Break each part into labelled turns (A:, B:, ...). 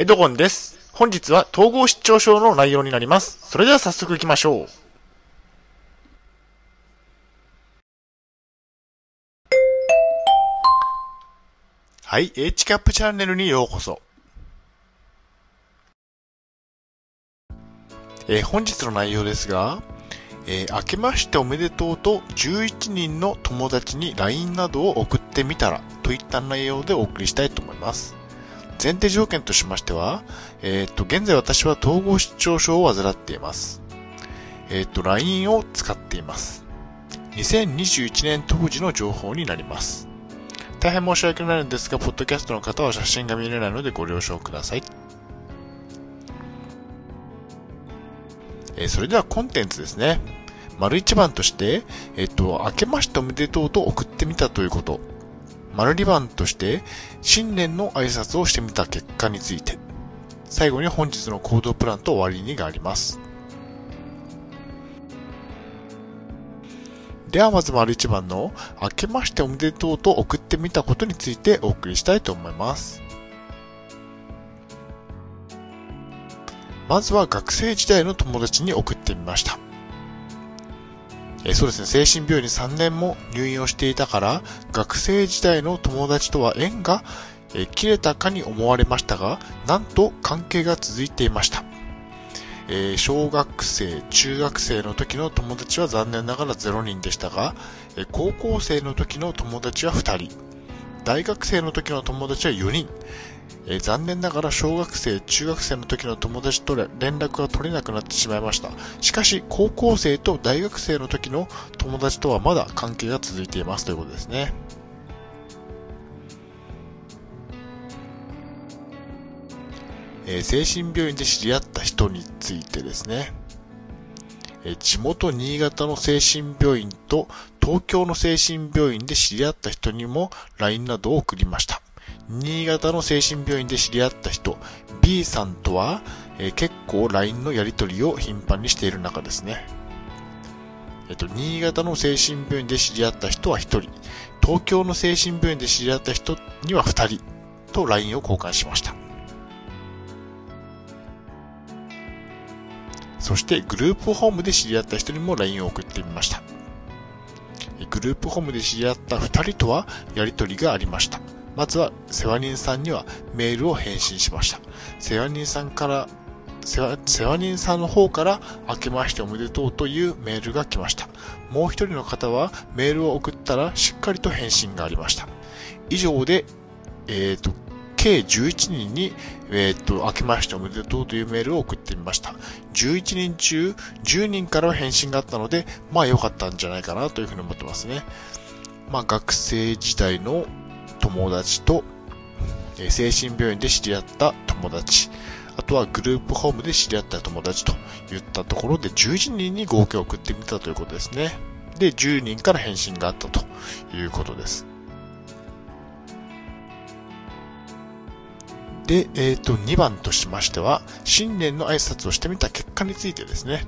A: エドゴンです。本日は統合失調症の内容になります。それでは早速行きましょう。はい、H キャップチャンネルにようこそ。えー本日の内容ですが、えー明けましておめでとうと11人の友達に LINE などを送ってみたらといった内容でお送りしたいと思います。前提条件としましては、えっ、と、現在私は統合失調症を患っています。えっ、と、LINE を使っています。2021年当時の情報になります。大変申し訳ないのですが、ポッドキャストの方は写真が見れないのでご了承ください。えーそれではコンテンツですね。丸一番として、えっ、と、明けましておめでとうと送ってみたということ。丸二番として、新年の挨拶をしてみた結果について。最後に本日の行動プランと終わりにがあります。ではまず丸一番の、明けましておめでとうと送ってみたことについてお送りしたいと思います。まずは学生時代の友達に送ってみました。えそうですね、精神病院に3年も入院をしていたから、学生時代の友達とは縁が、え切れたかに思われましたが、なんと関係が続いていました。えー小学生、中学生の時の友達は残念ながら0人でしたが、え高校生の時の友達は2人、大学生の時の友達は4人、えー残念ながら小学生、中学生の時の友達と連絡が取れなくなってしまいました。しかし、高校生と大学生の時の友達とはまだ関係が続いていますということですね。えー精神病院で知り合った人についてですね。えー地元新潟の精神病院と東京の精神病院で知り合った人にも LINE などを送りました。新潟の精神病院で知り合った人、B さんとは、えー結構 LINE のやり取りを頻繁にしている中ですね。えっと、新潟の精神病院で知り合った人は1人、東京の精神病院で知り合った人には2人と LINE を交換しました。そしてグループホームで知り合った人にも LINE を送ってみました。グループホームで知り合った2人とはやり取りがありました。まずは世話人さんにはメールを返信しました。世話人さんから、世話世話人さんの方から明けましておめでとうというメールが来ました。もう一人の方はメールを送ったらしっかりと返信がありました。以上で、えっ、と、計11人に、えっ、と、明けましておめでとうというメールを送ってみました。11人中10人から返信があったので、まあ良かったんじゃないかなというふうに思ってますね。まあ学生時代の友達と、え精神病院で知り合った友達、あとはグループホームで知り合った友達といったところで11人に合計送ってみたということですね。で、10人から返信があったということです。で、えっ、と、2番としましては、新年の挨拶をしてみた結果についてですね。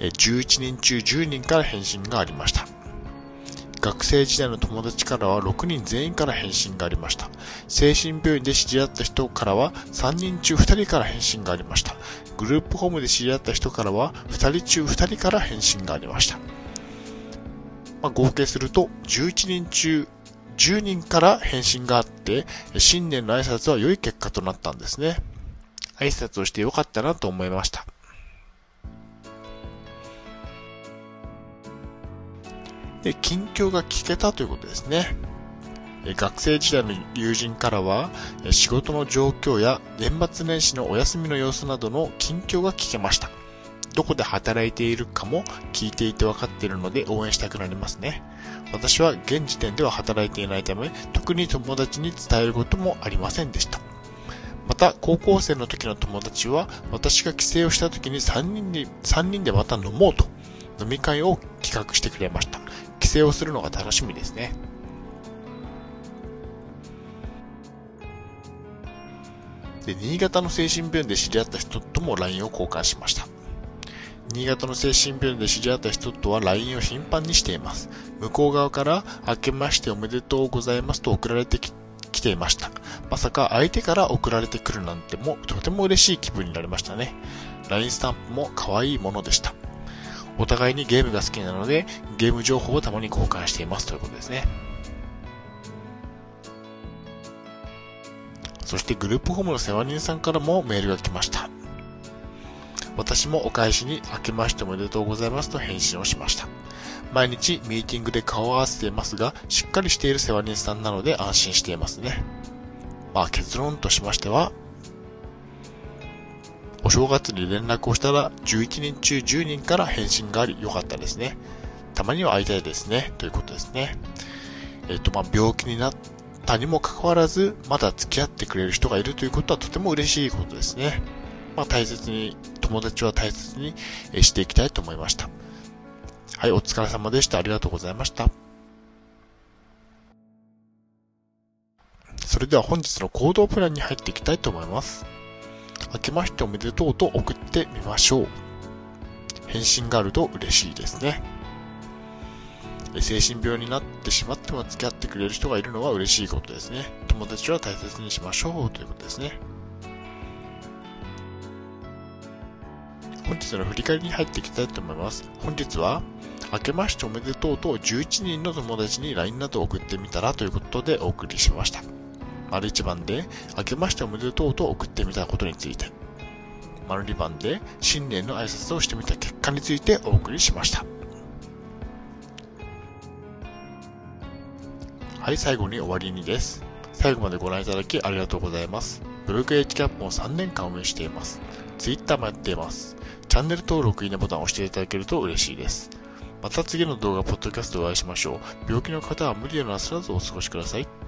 A: 11人中10人から返信がありました。学生時代の友達からは6人全員から返信がありました。精神病院で知り合った人からは3人中2人から返信がありました。グループホームで知り合った人からは2人中2人から返信がありました。まあ、合計すると11人中10人から返信があって、新年の挨拶は良い結果となったんですね。挨拶をして良かったなと思いました。で、近況が聞けたということですね。学生時代の友人からは、仕事の状況や年末年始のお休みの様子などの近況が聞けました。どこで働いているかも聞いていて分かっているので応援したくなりますね。私は現時点では働いていないため、特に友達に伝えることもありませんでした。また、高校生の時の友達は、私が帰省をした時に3人に、3人でまた飲もうと、飲み会を企画してくれました。帰省をするのが楽しみですね。で、新潟の精神病院で知り合った人とも LINE を交換しました。新潟の精神病院で知り合った人とは LINE を頻繁にしています。向こう側から、明けましておめでとうございますと送られてきしていました。まさか相手から送られてくるなんてもとても嬉しい気分になりましたね。LINE スタンプも可愛いものでした。お互いにゲームが好きなので、ゲーム情報をたまに交換していますということですね。そしてグループホームの世話人さんからもメールが来ました。私もお返しに明けましておめでとうございますと返信をしました。毎日ミーティングで顔を合わせていますが、しっかりしている世話人さんなので安心していますね。まあ結論としましては、お正月に連絡をしたら11人中10人から返信があり良かったですね。たまには会いたいですね。ということですね。えっ、ー、と、まあ、病気になったにもかかわらず、まだ付き合ってくれる人がいるということはとても嬉しいことですね。まあ、大切に、友達は大切にしていきたいと思いました。はい、お疲れ様でした。ありがとうございました。それでは本日の行動プランに入っていきたいと思います。明けましておめでとうと送ってみましょう。返信があると嬉しいですね。精神病になってしまっても付き合ってくれる人がいるのは嬉しいことですね。友達は大切にしましょうということですね。本日の振り返りに入っていきたいと思います。本日は、明けましておめでとうと11人の友達に LINE などを送ってみたらということでお送りしました。丸1番で、明けましておめでとうと送ってみたことについて。丸2番で、新年の挨拶をしてみた結果についてお送りしました。はい、最後に終わりにです。最後までご覧いただきありがとうございます。ブログ H キャップを3年間運営しています。Twitter もやっています。チャンネル登録、いいねボタンを押していただけると嬉しいです。また次の動画、ポッドキャストでお会いしましょう。病気の方は無理をなさらずお過ごしください。